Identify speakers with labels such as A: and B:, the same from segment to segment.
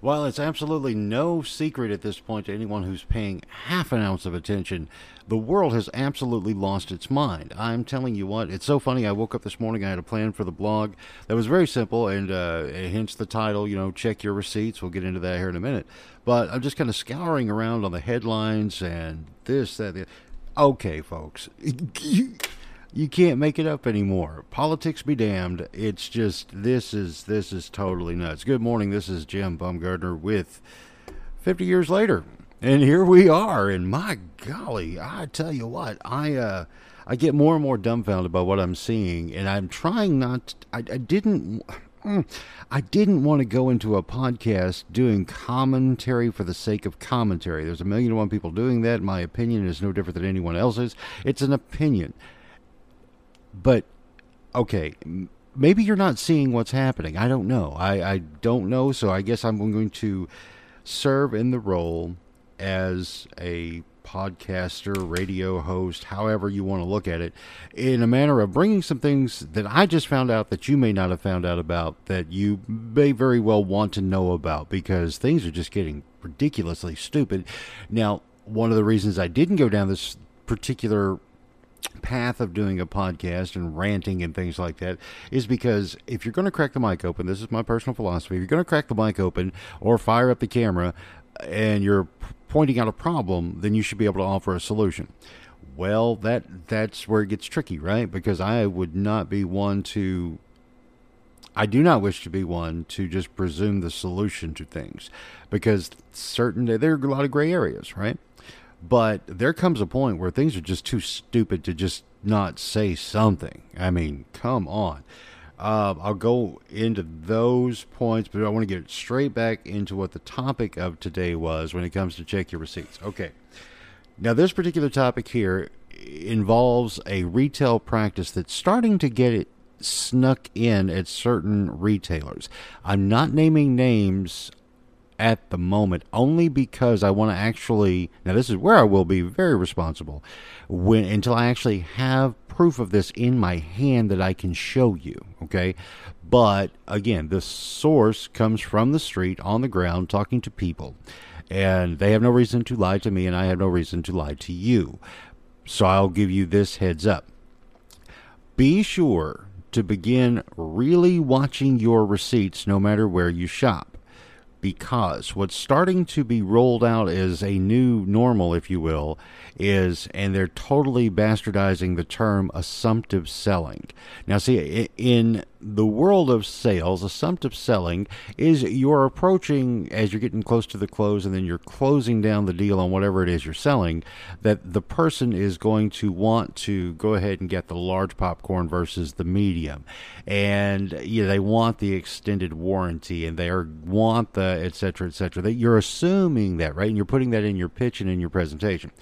A: While it's absolutely no secret at this point to anyone who's paying half an ounce of attention, the world has absolutely lost its mind. I'm telling you what, it's so funny. I woke up this morning, I had a plan for the blog that was very simple, and uh, hence the title, you know, check your receipts. We'll get into that here in a minute. But I'm just kind of scouring around on the headlines and this, that, the. Okay, folks. You can't make it up anymore. Politics be damned. It's just this is this is totally nuts. Good morning. This is Jim Bumgardner with 50 years later, and here we are. And my golly, I tell you what, I uh, I get more and more dumbfounded by what I'm seeing, and I'm trying not. To, I, I didn't. Mm, I didn't want to go into a podcast doing commentary for the sake of commentary. There's a million and one people doing that. My opinion is no different than anyone else's. It's an opinion. But okay, maybe you're not seeing what's happening. I don't know. I, I don't know. So I guess I'm going to serve in the role as a podcaster, radio host, however you want to look at it, in a manner of bringing some things that I just found out that you may not have found out about that you may very well want to know about because things are just getting ridiculously stupid. Now, one of the reasons I didn't go down this particular path of doing a podcast and ranting and things like that is because if you're going to crack the mic open, this is my personal philosophy. If you're going to crack the mic open or fire up the camera uh, and you're pointing out a problem, then you should be able to offer a solution. Well, that that's where it gets tricky, right? Because I would not be one to I do not wish to be one to just presume the solution to things because certain there are a lot of gray areas, right? But there comes a point where things are just too stupid to just not say something. I mean, come on. Uh, I'll go into those points, but I want to get straight back into what the topic of today was when it comes to check your receipts. Okay. Now, this particular topic here involves a retail practice that's starting to get it snuck in at certain retailers. I'm not naming names at the moment only because I want to actually now this is where I will be very responsible when until I actually have proof of this in my hand that I can show you okay? But again the source comes from the street on the ground talking to people and they have no reason to lie to me and I have no reason to lie to you. So I'll give you this heads up. Be sure to begin really watching your receipts no matter where you shop because what's starting to be rolled out as a new normal, if you will, is, and they're totally bastardizing the term assumptive selling. Now, see, in the world of sales, assumptive selling is you're approaching as you're getting close to the close and then you're closing down the deal on whatever it is you're selling, that the person is going to want to go ahead and get the large popcorn versus the medium. And you know, they want the extended warranty and they are, want the et cetera, et cetera. That you're assuming that, right? And you're putting that in your pitch and in your presentation.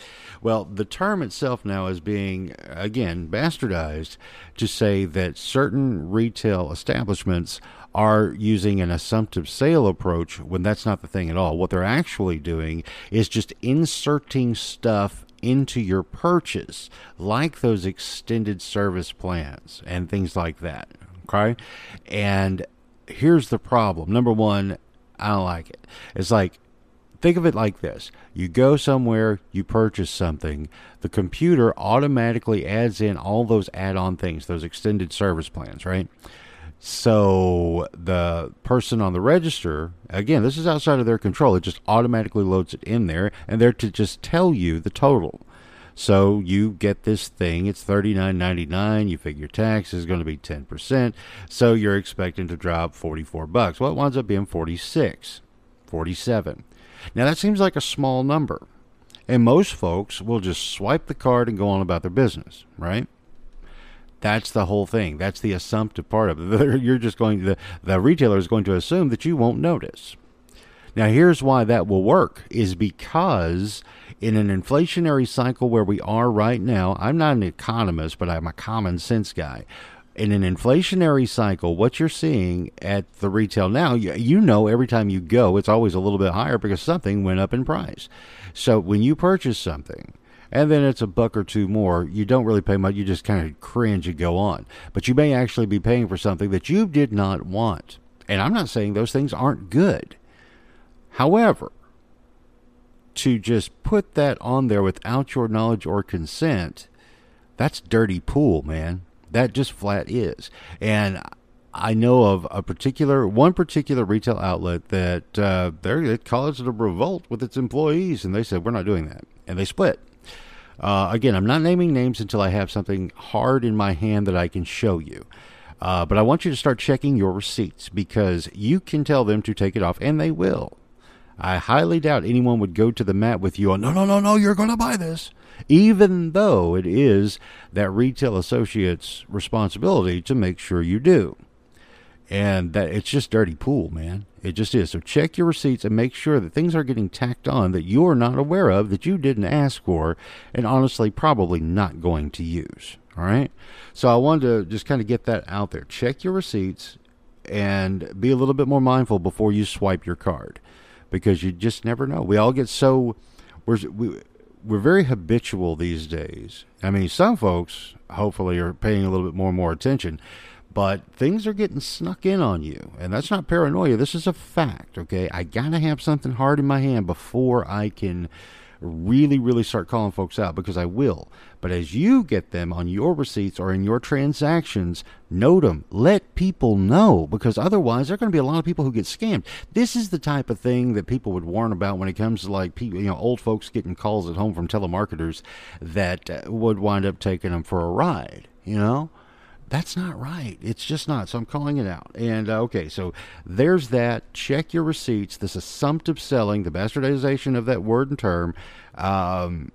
A: Well, the term itself now is being, again, bastardized to say that certain retail establishments are using an assumptive sale approach when that's not the thing at all. What they're actually doing is just inserting stuff into your purchase, like those extended service plans and things like that. Okay. And here's the problem number one, I don't like it. It's like think of it like this you go somewhere, you purchase something, the computer automatically adds in all those add on things, those extended service plans, right? So the person on the register, again, this is outside of their control. It just automatically loads it in there, and they're to just tell you the total. So you get this thing, it's thirty nine ninety nine. You figure tax is going to be ten percent, so you're expecting to drop forty four bucks. Well, it winds up being forty six, forty seven. Now, that seems like a small number. And most folks will just swipe the card and go on about their business, right? That's the whole thing. That's the assumptive part of it. You're just going to, the, the retailer is going to assume that you won't notice. Now, here's why that will work is because in an inflationary cycle where we are right now, I'm not an economist, but I'm a common sense guy in an inflationary cycle, what you're seeing at the retail now, you, know, every time you go, it's always a little bit higher because something went up in price. So when you purchase something, and then it's a buck or two more, you don't really pay much. You just kind of cringe and go on. But you may actually be paying for something that you did not want. And I'm not saying those things aren't good. However, to just put that on there without your knowledge or consent, that's dirty pool, man. That just flat is. And I know of a particular one particular retail outlet that uh, they caused a revolt with its employees, and they said we're not doing that, and they split. Uh, again, I'm not naming names until I have something hard in my hand that I can show you. Uh, but I want you to start checking your receipts because you can tell them to take it off, and they will. I highly doubt anyone would go to the mat with you on, no, no, no, no, you're going to buy this. Even though it is that retail associate's responsibility to make sure you do. And that it's just dirty pool, man. It just is. So check your receipts and make sure that things are getting tacked on that you're not aware of, that you didn't ask for, and honestly, probably not going to use. All right. So I wanted to just kind of get that out there. Check your receipts and be a little bit more mindful before you swipe your card because you just never know. We all get so we're we, we're very habitual these days. I mean, some folks hopefully are paying a little bit more and more attention, but things are getting snuck in on you, and that's not paranoia. This is a fact. Okay, I gotta have something hard in my hand before I can really, really start calling folks out because I will. But as you get them on your receipts or in your transactions, note them. Let people know because otherwise there are going to be a lot of people who get scammed. This is the type of thing that people would warn about when it comes to like people, you know, old folks getting calls at home from telemarketers that uh, would wind up taking them for a ride, you know? That's not right. It's just not. So I'm calling it out. And uh, okay, so there's that. Check your receipts. This assumptive selling, the bastardization of that word and term, um,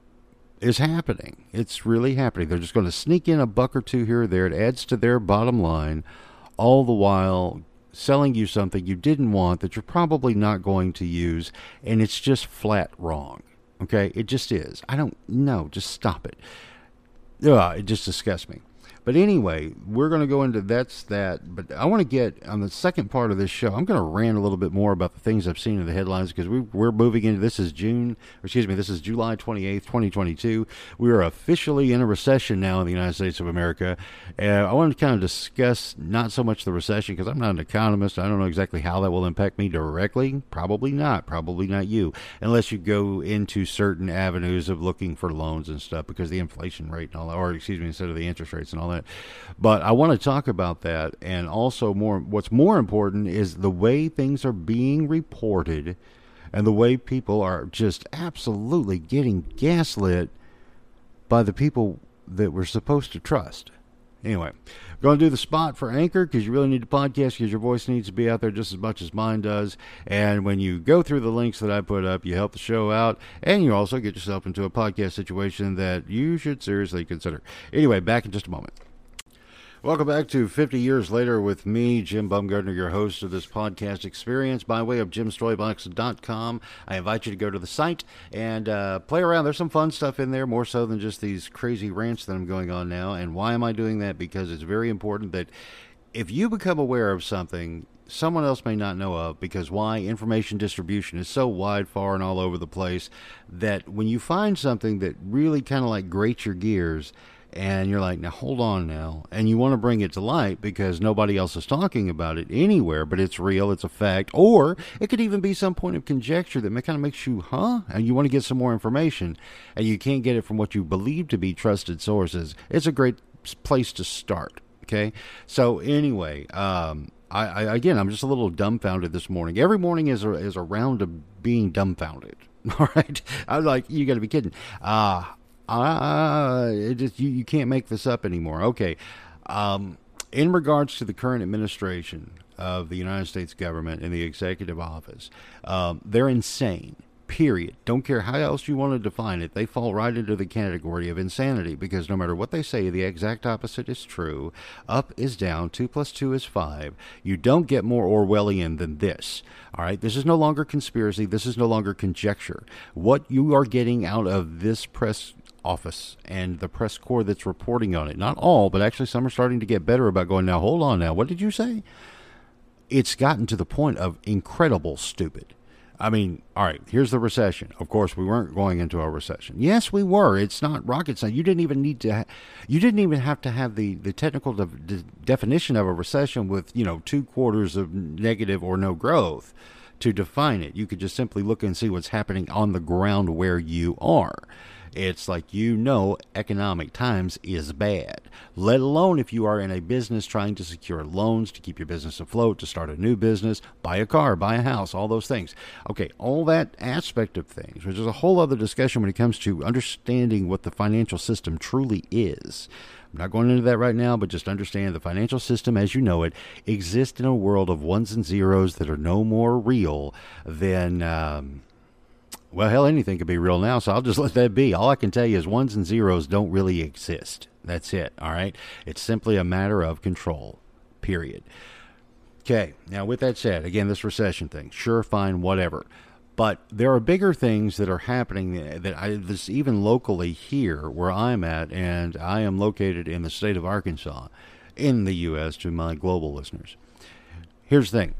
A: is happening. It's really happening. They're just going to sneak in a buck or two here or there. It adds to their bottom line, all the while selling you something you didn't want that you're probably not going to use, and it's just flat wrong. Okay, it just is. I don't know. Just stop it. Ugh, it just disgusts me. But anyway, we're going to go into that's that. But I want to get on the second part of this show. I'm going to rant a little bit more about the things I've seen in the headlines because we, we're moving into this is June, excuse me, this is July 28th, 2022. We are officially in a recession now in the United States of America. And I want to kind of discuss not so much the recession because I'm not an economist. I don't know exactly how that will impact me directly. Probably not. Probably not you, unless you go into certain avenues of looking for loans and stuff because the inflation rate and all that, or excuse me, instead of the interest rates and all But I want to talk about that, and also more. What's more important is the way things are being reported, and the way people are just absolutely getting gaslit by the people that we're supposed to trust. Anyway, we're going to do the spot for Anchor because you really need a podcast because your voice needs to be out there just as much as mine does. And when you go through the links that I put up, you help the show out and you also get yourself into a podcast situation that you should seriously consider. Anyway, back in just a moment. Welcome back to 50 Years Later with me, Jim Bumgardner, your host of this podcast experience by way of jimstoybox.com. I invite you to go to the site and uh, play around. There's some fun stuff in there, more so than just these crazy rants that I'm going on now. And why am I doing that? Because it's very important that if you become aware of something, someone else may not know of because why information distribution is so wide far and all over the place that when you find something that really kind of like grates your gears and you're like, now hold on now, and you want to bring it to light because nobody else is talking about it anywhere, but it's real, it's a fact, or it could even be some point of conjecture that kind of makes you, huh, and you want to get some more information, and you can't get it from what you believe to be trusted sources. It's a great place to start. Okay, so anyway, um, I, I again, I'm just a little dumbfounded this morning. Every morning is a is a round of being dumbfounded. All right, I'm like, you got to be kidding. Uh uh, it just you, you can't make this up anymore. Okay. Um, in regards to the current administration of the United States government and the executive office, um, they're insane. Period. Don't care how else you want to define it. They fall right into the category of insanity because no matter what they say, the exact opposite is true. Up is down. Two plus two is five. You don't get more Orwellian than this. All right. This is no longer conspiracy. This is no longer conjecture. What you are getting out of this press office and the press corps that's reporting on it. Not all, but actually some are starting to get better about going, now hold on now, what did you say? It's gotten to the point of incredible stupid. I mean, all right, here's the recession. Of course, we weren't going into a recession. Yes, we were. It's not rocket science. You didn't even need to. Ha- you didn't even have to have the the technical de- de- definition of a recession with you know two quarters of negative or no growth to define it. You could just simply look and see what's happening on the ground where you are. It's like you know economic times is bad, let alone if you are in a business trying to secure loans to keep your business afloat, to start a new business, buy a car, buy a house, all those things. Okay, all that aspect of things, which is a whole other discussion when it comes to understanding what the financial system truly is. I'm not going into that right now, but just understand the financial system as you know it exists in a world of ones and zeros that are no more real than. Um, well, hell, anything could be real now, so I'll just let that be. All I can tell you is ones and zeros don't really exist. That's it, all right? It's simply a matter of control, period. Okay, now with that said, again, this recession thing, sure, fine, whatever. But there are bigger things that are happening that I this even locally here where I'm at, and I am located in the state of Arkansas, in the U.S. To my global listeners, here's the thing: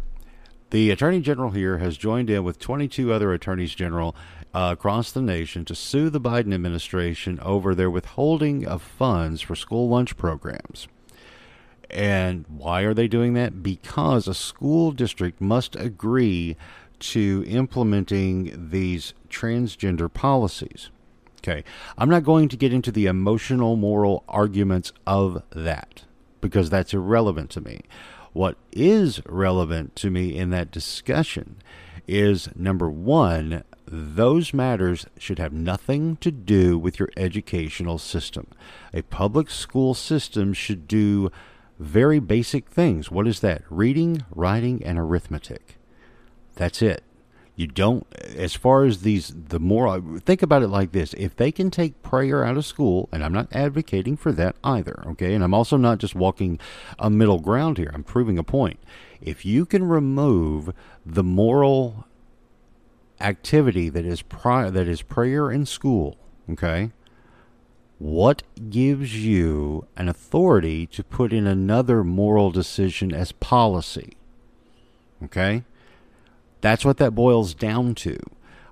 A: the Attorney General here has joined in with 22 other attorneys general uh, across the nation to sue the Biden administration over their withholding of funds for school lunch programs. And why are they doing that? Because a school district must agree to implementing these transgender policies. Okay, I'm not going to get into the emotional, moral arguments of that because that's irrelevant to me. What is relevant to me in that discussion is number one, those matters should have nothing to do with your educational system. A public school system should do very basic things. What is that? Reading, writing, and arithmetic. That's it. You don't, as far as these, the more, think about it like this. If they can take prayer out of school, and I'm not advocating for that either, okay? And I'm also not just walking a middle ground here, I'm proving a point. If you can remove the moral activity that is pri- that is prayer in school, okay? What gives you an authority to put in another moral decision as policy? Okay? That's what that boils down to.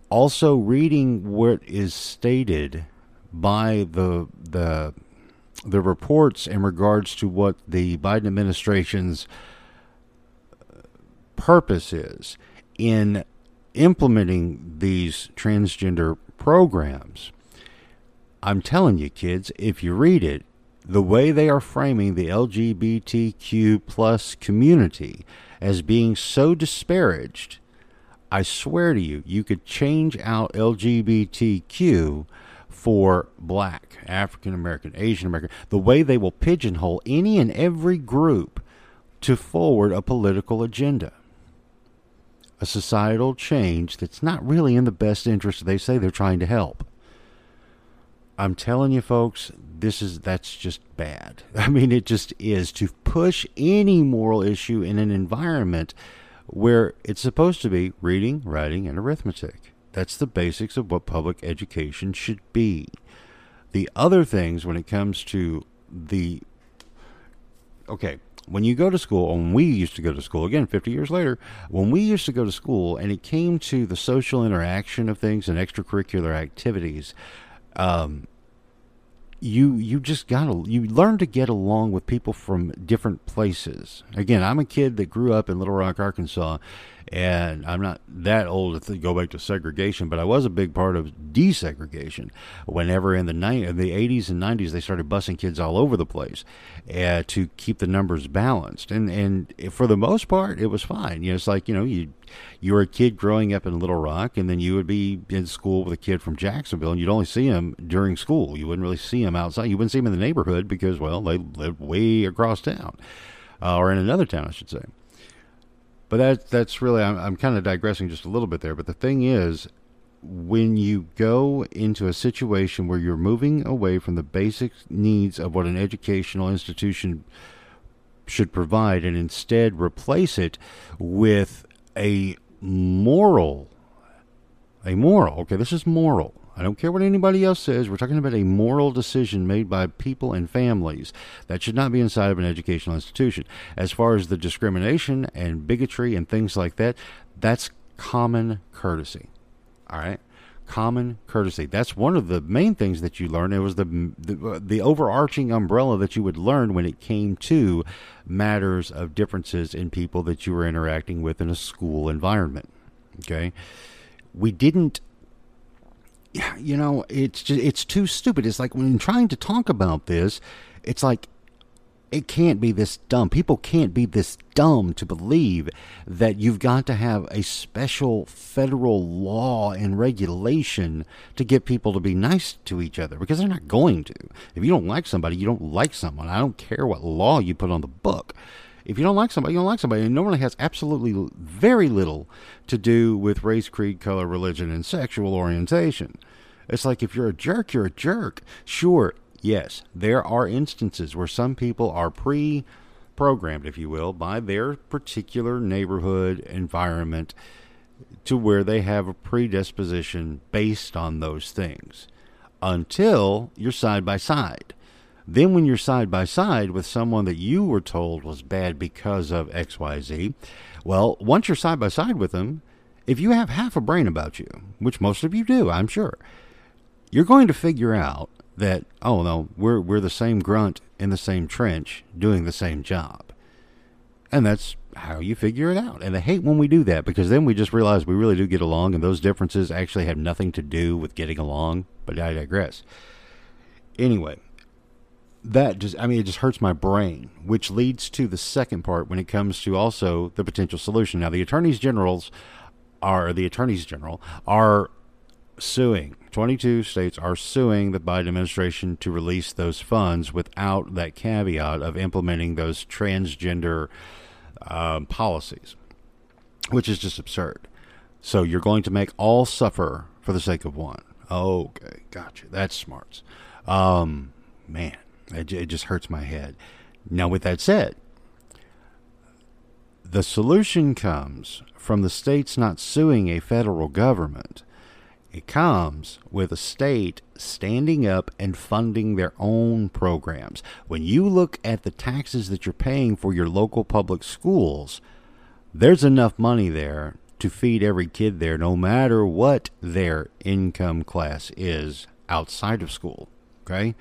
A: Also, reading what is stated by the the the reports in regards to what the Biden administration's uh, purpose is in implementing these transgender programs. I'm telling you, kids, if you read it, the way they are framing the LGBTQ plus community as being so disparaged I swear to you, you could change out LGBTQ for black, African American, Asian American, the way they will pigeonhole any and every group to forward a political agenda. A societal change that's not really in the best interest they say they're trying to help. I'm telling you folks, this is that's just bad. I mean it just is to push any moral issue in an environment where it's supposed to be reading, writing, and arithmetic. That's the basics of what public education should be. The other things, when it comes to the. Okay, when you go to school, when we used to go to school, again, 50 years later, when we used to go to school and it came to the social interaction of things and extracurricular activities, um, you you just gotta you learn to get along with people from different places. Again, I'm a kid that grew up in Little Rock, Arkansas, and I'm not that old to go back to segregation, but I was a big part of desegregation. Whenever in the ni- in the 80s and 90s they started busing kids all over the place uh, to keep the numbers balanced, and and for the most part it was fine. You know, it's like you know you you were a kid growing up in Little Rock, and then you would be in school with a kid from Jacksonville, and you'd only see him during school. You wouldn't really see him outside. You wouldn't see him in the neighborhood because well they lived way across town, uh, or in another town, I should say. But that that's really I'm, I'm kind of digressing just a little bit there. But the thing is, when you go into a situation where you're moving away from the basic needs of what an educational institution should provide and instead replace it with a moral a moral okay this is moral I don't care what anybody else says. We're talking about a moral decision made by people and families that should not be inside of an educational institution. As far as the discrimination and bigotry and things like that, that's common courtesy. All right? Common courtesy. That's one of the main things that you learn. It was the, the uh, the overarching umbrella that you would learn when it came to matters of differences in people that you were interacting with in a school environment. Okay, we didn't. You know, it's just, it's too stupid. It's like when trying to talk about this, it's like it can't be this dumb. People can't be this dumb to believe that you've got to have a special federal law and regulation to get people to be nice to each other because they're not going to. If you don't like somebody, you don't like someone. I don't care what law you put on the book. If you don't like somebody, you don't like somebody. It normally has absolutely very little to do with race, creed, color, religion, and sexual orientation. It's like if you're a jerk, you're a jerk. Sure, yes, there are instances where some people are pre programmed, if you will, by their particular neighborhood environment to where they have a predisposition based on those things until you're side by side. Then, when you're side by side with someone that you were told was bad because of XYZ, well, once you're side by side with them, if you have half a brain about you, which most of you do, I'm sure, you're going to figure out that oh no, we're we're the same grunt in the same trench doing the same job. And that's how you figure it out. And I hate when we do that because then we just realize we really do get along and those differences actually have nothing to do with getting along. But I digress. Anyway, that just, I mean, it just hurts my brain, which leads to the second part when it comes to also the potential solution. Now, the attorneys generals are, the attorneys general are suing 22 states are suing the Biden administration to release those funds without that caveat of implementing those transgender um, policies, which is just absurd. So you're going to make all suffer for the sake of one. Okay, gotcha. That's smart. Um, man, it, it just hurts my head. Now, with that said, the solution comes from the states not suing a federal government it comes with a state standing up and funding their own programs. When you look at the taxes that you're paying for your local public schools, there's enough money there to feed every kid there, no matter what their income class is outside of school. Okay?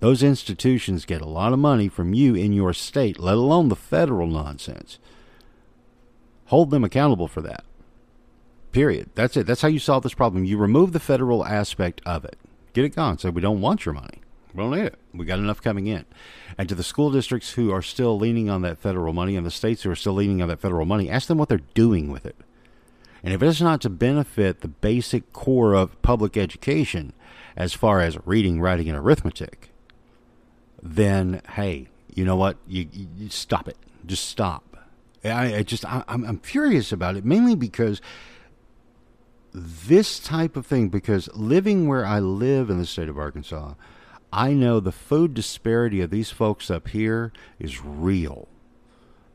A: Those institutions get a lot of money from you in your state, let alone the federal nonsense. Hold them accountable for that. Period. That's it. That's how you solve this problem. You remove the federal aspect of it. Get it gone. So we don't want your money. We don't need it. We got enough coming in. And to the school districts who are still leaning on that federal money and the states who are still leaning on that federal money, ask them what they're doing with it. And if it's not to benefit the basic core of public education, as far as reading, writing, and arithmetic, then hey, you know what? You, you stop it. Just stop. I, I just I, I'm, I'm furious about it mainly because this type of thing because living where I live in the state of Arkansas, I know the food disparity of these folks up here is real.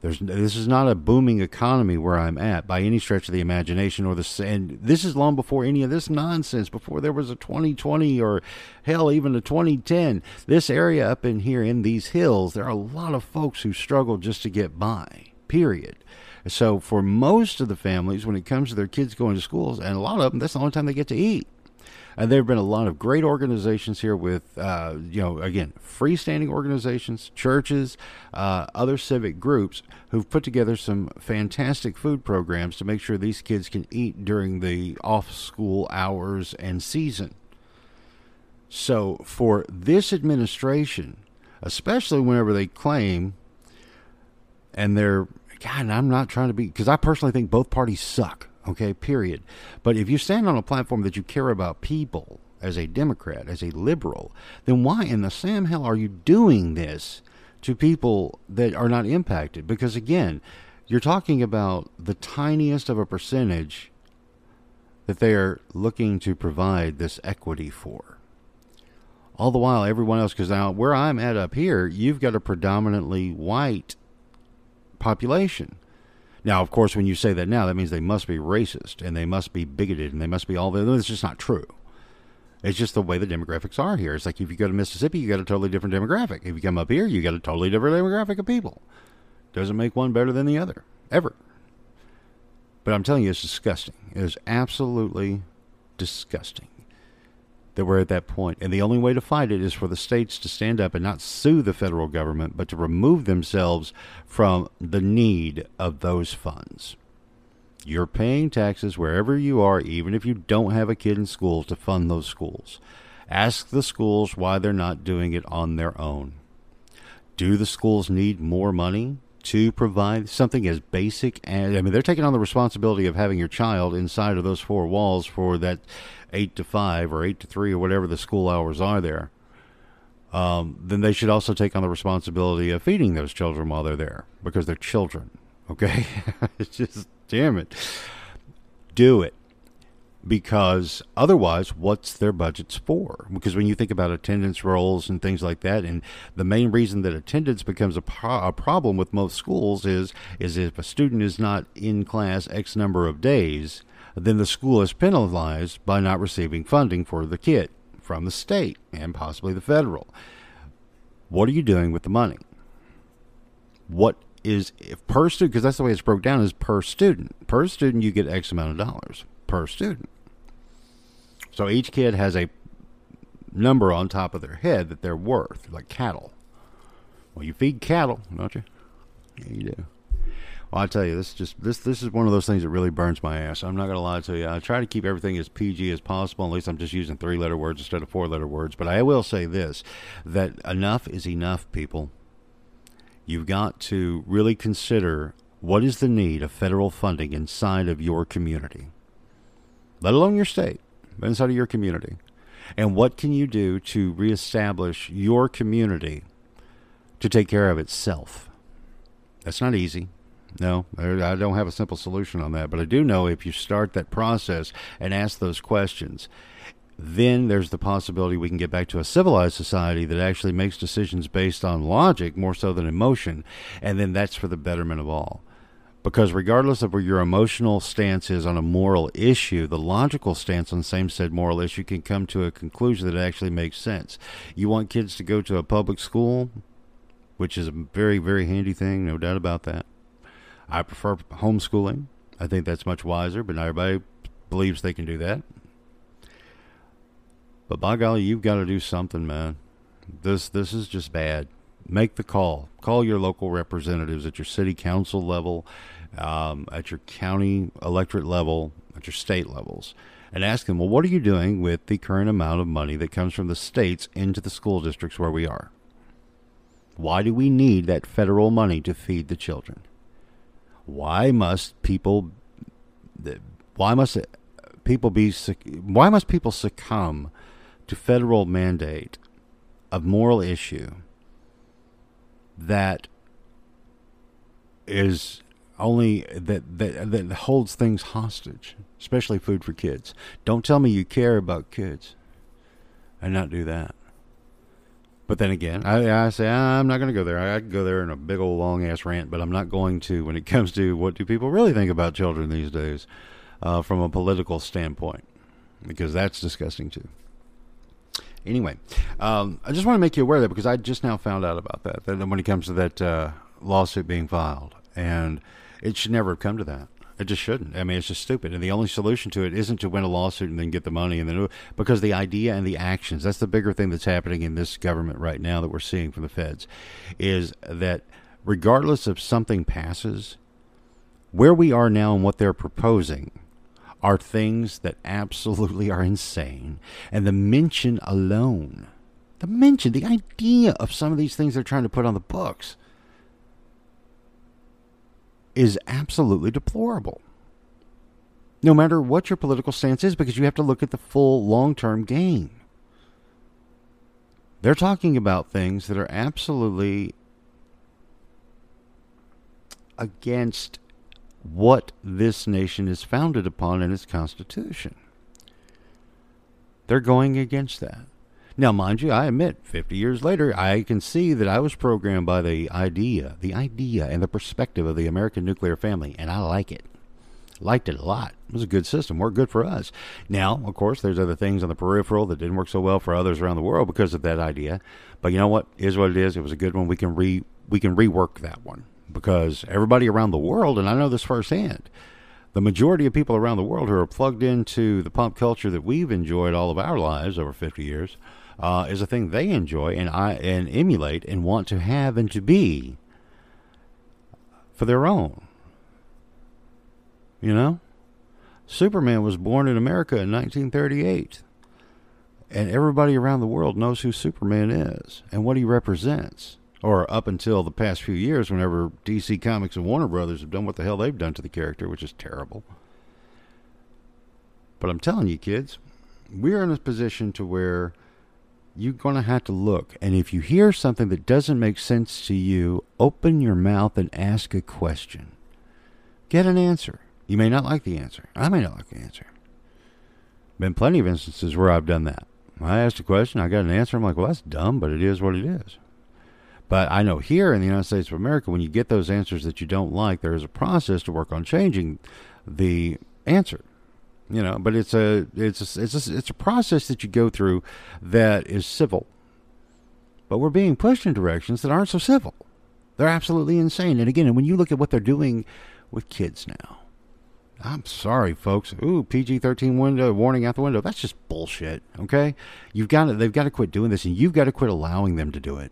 A: There's, this is not a booming economy where I'm at by any stretch of the imagination or the and this is long before any of this nonsense before there was a 2020 or hell even a 2010 this area up in here in these hills there are a lot of folks who struggle just to get by period so for most of the families, when it comes to their kids going to schools, and a lot of them, that's the only time they get to eat. And there have been a lot of great organizations here with, uh, you know, again, freestanding organizations, churches, uh, other civic groups who've put together some fantastic food programs to make sure these kids can eat during the off school hours and season. So for this administration, especially whenever they claim, and they're God, I'm not trying to be, because I personally think both parties suck, okay, period. But if you stand on a platform that you care about people as a Democrat, as a liberal, then why in the Sam hell are you doing this to people that are not impacted? Because again, you're talking about the tiniest of a percentage that they are looking to provide this equity for. All the while, everyone else, because now where I'm at up here, you've got a predominantly white population. Now, of course, when you say that now, that means they must be racist and they must be bigoted and they must be all that. It's just not true. It's just the way the demographics are here. It's like if you go to Mississippi, you got a totally different demographic. If you come up here, you got a totally different demographic of people. Doesn't make one better than the other, ever. But I'm telling you, it's disgusting. It is absolutely disgusting that we're at that point. And the only way to fight it is for the states to stand up and not sue the federal government, but to remove themselves from the need of those funds. You're paying taxes wherever you are, even if you don't have a kid in school, to fund those schools. Ask the schools why they're not doing it on their own. Do the schools need more money to provide something as basic as I mean, they're taking on the responsibility of having your child inside of those four walls for that eight to five or eight to three or whatever the school hours are there. Um, then they should also take on the responsibility of feeding those children while they're there because they're children. Okay, it's just damn it, do it because otherwise, what's their budgets for? Because when you think about attendance rolls and things like that, and the main reason that attendance becomes a, pro- a problem with most schools is is if a student is not in class X number of days, then the school is penalized by not receiving funding for the kid from the state and possibly the federal. What are you doing with the money? What is if per student? Because that's the way it's broke down is per student. Per student, you get X amount of dollars per student. So each kid has a number on top of their head that they're worth, like cattle. Well, you feed cattle, don't you? Yeah, you do. Well, I tell you, this just this this is one of those things that really burns my ass. I'm not gonna lie to you. I try to keep everything as PG as possible. At least I'm just using three letter words instead of four letter words. But I will say this: that enough is enough, people. You've got to really consider what is the need of federal funding inside of your community, let alone your state inside of your community. And what can you do to reestablish your community to take care of itself? That's not easy. No, I don't have a simple solution on that. But I do know if you start that process and ask those questions, then there's the possibility we can get back to a civilized society that actually makes decisions based on logic more so than emotion. And then that's for the betterment of all. Because regardless of where your emotional stance is on a moral issue, the logical stance on same said moral issue can come to a conclusion that actually makes sense. You want kids to go to a public school, which is a very, very handy thing, no doubt about that. I prefer homeschooling. I think that's much wiser, but not everybody believes they can do that. But by golly, you've got to do something, man. This this is just bad. Make the call. Call your local representatives at your city council level um, at your county electorate level, at your state levels, and ask them, well, what are you doing with the current amount of money that comes from the states into the school districts where we are? Why do we need that federal money to feed the children? Why must people? Why must people be? Why must people succumb to federal mandate of moral issue that is only that, that that holds things hostage, especially food for kids. Don't tell me you care about kids and not do that. But then again, I, I say I'm not going to go there. I, could go there in a big old long ass rant, but I'm not going to when it comes to what do people really think about children these days uh, from a political standpoint, because that's disgusting too. Anyway, um, I just want to make you aware of that because I just now found out about that. That when it comes to that uh, lawsuit being filed, and it should never have come to that. It just shouldn't. I mean, it's just stupid. And the only solution to it isn't to win a lawsuit and then get the money and then because the idea and the actions. That's the bigger thing that's happening in this government right now that we're seeing from the feds, is that regardless of something passes, where we are now and what they're proposing are things that absolutely are insane. And the mention alone, the mention, the idea of some of these things they're trying to put on the books is absolutely deplorable. No matter what your political stance is, because you have to look at the full long term game. They're talking about things that are absolutely against what this nation is founded upon in its constitution. They're going against that. Now, mind you, I admit, 50 years later, I can see that I was programmed by the idea, the idea and the perspective of the American nuclear family, and I like it. Liked it a lot. It was a good system, worked good for us. Now, of course, there's other things on the peripheral that didn't work so well for others around the world because of that idea. But you know what? Is what it is. It was a good one. We can re we can rework that one because everybody around the world, and I know this firsthand, the majority of people around the world who are plugged into the pop culture that we've enjoyed all of our lives over 50 years uh, is a thing they enjoy and I and emulate and want to have and to be for their own. You know? Superman was born in America in 1938. And everybody around the world knows who Superman is and what he represents. Or up until the past few years, whenever DC Comics and Warner Brothers have done what the hell they've done to the character, which is terrible. But I'm telling you, kids, we're in a position to where you're going to have to look. And if you hear something that doesn't make sense to you, open your mouth and ask a question. Get an answer. You may not like the answer. I may not like the answer. Been plenty of instances where I've done that. I asked a question, I got an answer. I'm like, well, that's dumb, but it is what it is. But I know here in the United States of America, when you get those answers that you don't like, there is a process to work on changing the answer you know? But it's a it's a, it's a, it's a process that you go through that is civil. But we're being pushed in directions that aren't so civil. They're absolutely insane. And again when you look at what they're doing with kids now i'm sorry folks. Ooh pg-13 window warning out the window. That's just bullshit okay? You've got to they've got to quit doing this and you've got to quit allowing them to do it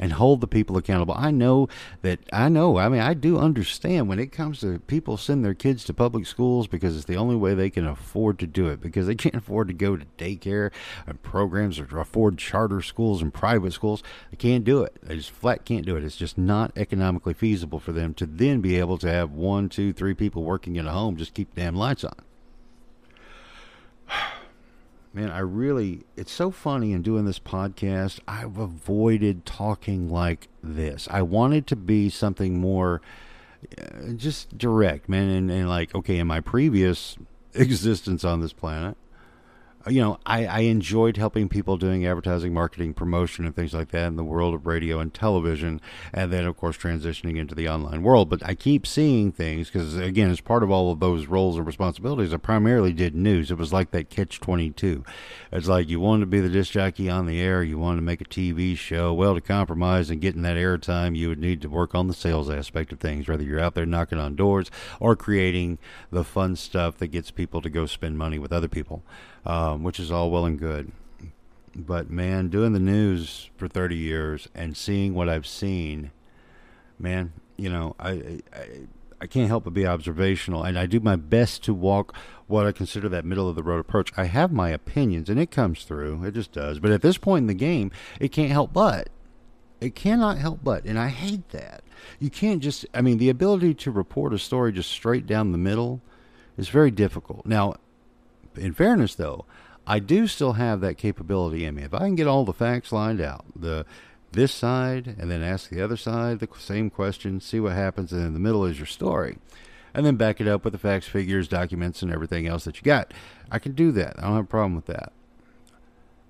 A: and hold the people accountable. I know that I know. I mean, I do understand when it comes to people send their kids to public schools because it's the only way they can afford to do it because they can't afford to go to daycare and programs or afford charter schools and private schools. They can't do it. They just flat can't do it. It's just not economically feasible for them to then be able to have one, two, three people working in a home just keep damn lights on man, I really, it's so funny in doing this podcast. I've avoided talking like this. I wanted to be something more uh, just direct, man. And, and like, okay, in my previous existence on this planet, you know, I, I enjoyed helping people doing advertising, marketing, promotion, and things like that in the world of radio and television, and then, of course, transitioning into the online world. But I keep seeing things because, again, as part of all of those roles and responsibilities, I primarily did news. It was like that catch 22. It's like you wanted to be the disc jockey on the air, you wanted to make a TV show. Well, to compromise and get in that airtime, you would need to work on the sales aspect of things, whether you're out there knocking on doors or creating the fun stuff that gets people to go spend money with other people um, which is all well and good. But man, doing the news for 30 years and seeing what I've seen, man, you know, I, I, I can't help but be observational, and I do my best to walk what I consider that middle of the road approach. I have my opinions, and it comes through. It just does. But at this point in the game, it can't help but. It cannot help but, and I hate that. You can't just, I mean, the ability to report a story just straight down the middle is very difficult. Now, in fairness, though, I do still have that capability in me. If I can get all the facts lined out, the this side, and then ask the other side the same question, see what happens, and in the middle is your story, and then back it up with the facts, figures, documents, and everything else that you got. I can do that. I don't have a problem with that.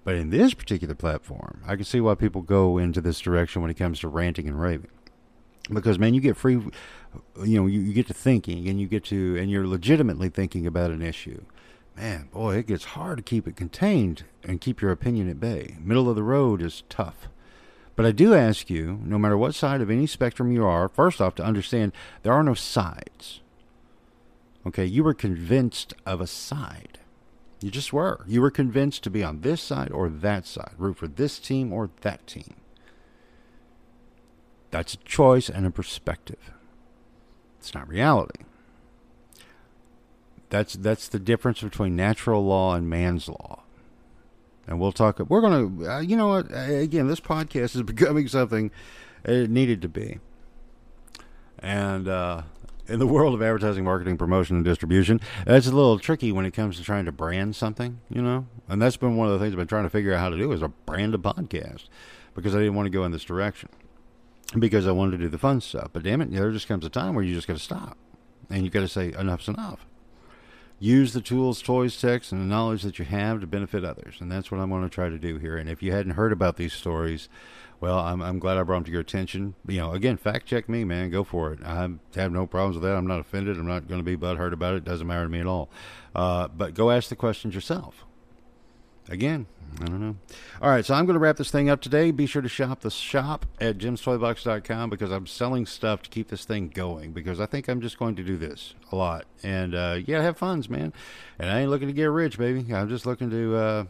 A: But in this particular platform, I can see why people go into this direction when it comes to ranting and raving. Because man, you get free, you know, you, you get to thinking, and you get to, and you're legitimately thinking about an issue man, boy, it gets hard to keep it contained and keep your opinion at bay. Middle of the road is tough. But I do ask you, no matter what side of any spectrum you are, first off, to understand there are no sides. Okay, you were convinced of a side. You just were. You were convinced to be on this side or that side, root for this team or that team. That's a choice and a perspective. It's not reality. That's that's the difference between natural law and man's law. And we'll talk. We're gonna, uh, you know what? Again, this podcast is becoming something it needed to be. And uh, in the world of advertising, marketing, promotion, and distribution, that's a little tricky when it comes to trying to brand something. You know, and that's been one of the things I've been trying to figure out how to do is a brand a podcast because I didn't want to go in this direction because I wanted to do the fun stuff. But damn it, there just comes a time where you just got to stop and you got to say enough's enough use the tools, toys, techs, and the knowledge that you have to benefit others. And that's what I'm going to try to do here. And if you hadn't heard about these stories, well, I'm, I'm glad I brought them to your attention. You know, again, fact check me, man. Go for it. I have no problems with that. I'm not offended. I'm not going to be butthurt about it. It doesn't matter to me at all. Uh, but go ask the questions yourself. Again, I don't know. All right, so I'm going to wrap this thing up today. Be sure to shop the shop at jimstoybox.com because I'm selling stuff to keep this thing going because I think I'm just going to do this a lot. And uh, yeah, have funds, man. And I ain't looking to get rich, baby. I'm just looking to uh,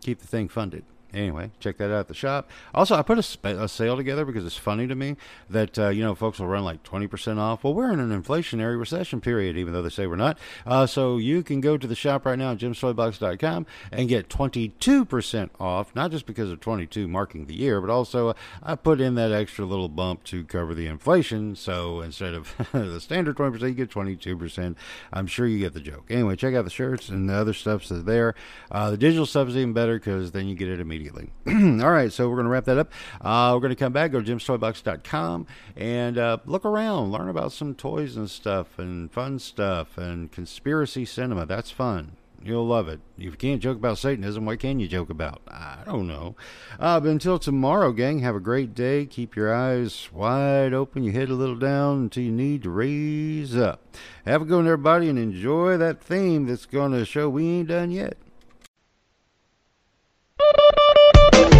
A: keep the thing funded. Anyway, check that out at the shop. Also, I put a, sp- a sale together because it's funny to me that uh, you know folks will run like twenty percent off. Well, we're in an inflationary recession period, even though they say we're not. Uh, so you can go to the shop right now, jimstoybox.com, and get twenty two percent off. Not just because of twenty two marking the year, but also uh, I put in that extra little bump to cover the inflation. So instead of the standard twenty percent, you get twenty two percent. I'm sure you get the joke. Anyway, check out the shirts and the other stuffs that's there. Uh, the digital stuff is even better because then you get it immediately immediately. All right, so we're going to wrap that up. Uh, we're going to come back, go to jimstoybox.com, and uh, look around, learn about some toys and stuff, and fun stuff, and conspiracy cinema. That's fun. You'll love it. If you can't joke about Satanism, what can you joke about? I don't know. Uh, but until tomorrow, gang, have a great day. Keep your eyes wide open, your head a little down until you need to raise up. Have a good one, everybody, and enjoy that theme that's going to show we ain't done yet.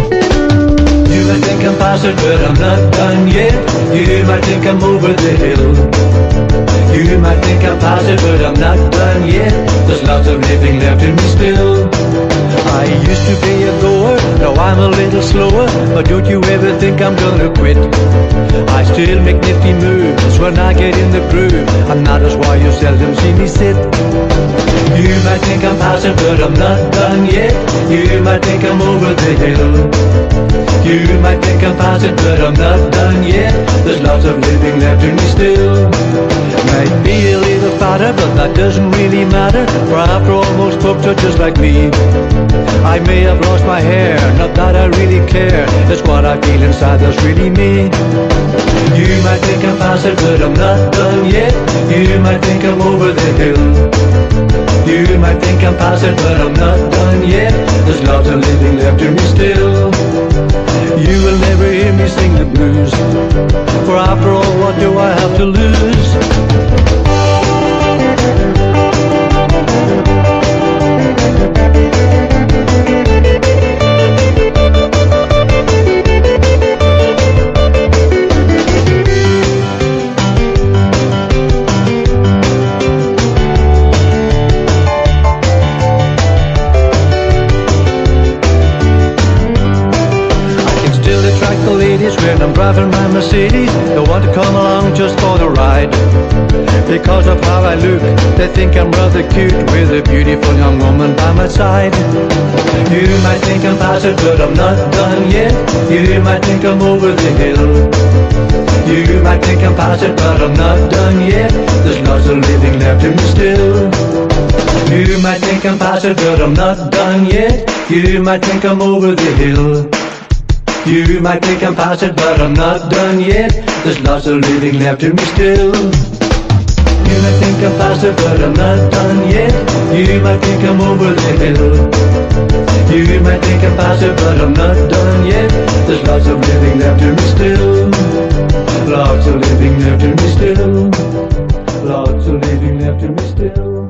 B: You might think I'm past it, but I'm not done yet. You might think I'm over the hill. You might think I'm past it, but I'm not done yet. There's lots of living left in me still. I used to be a goer, now I'm a little slower. But don't you ever think I'm gonna quit? I still make nifty moves when I get in the groove. And that is why you seldom see me sit. You might think I'm past it, but I'm not done yet. You might think I'm over the hill. You might think I'm past it, but I'm not done yet. There's lots of living left in me still. Might be a little fatter, but that doesn't really matter. For after all, most folks are just like me. I may have lost my hair, not that I really care. It's what I feel inside that's really me. You might think I'm past it, but I'm not done yet. You might think I'm over the hill. You might think I'm past it, but I'm not done yet. There's lots of living left in me still. You will never hear me sing the blues. For after all, what do I have to lose? Driving my Mercedes They want to come along just for the ride. Because of how I look They think I'm rather cute With a beautiful young woman by my side. You might think I'm it But I'm not done yet. You might think I'm over the hill. You might think I'm past it But I'm not done yet. There's lots of living left in me still. You might think I'm past it But I'm not done yet. You might think I'm over the hill you might think I'm past it, but I'm not done yet. There's lots of living left in me still. You might think I'm past it, but I'm not done yet. You might think I'm over the hill. You might think I'm past it, but I'm not done yet. There's lots of living left in me still. Lots of living left in me still. Lots of living left in me still.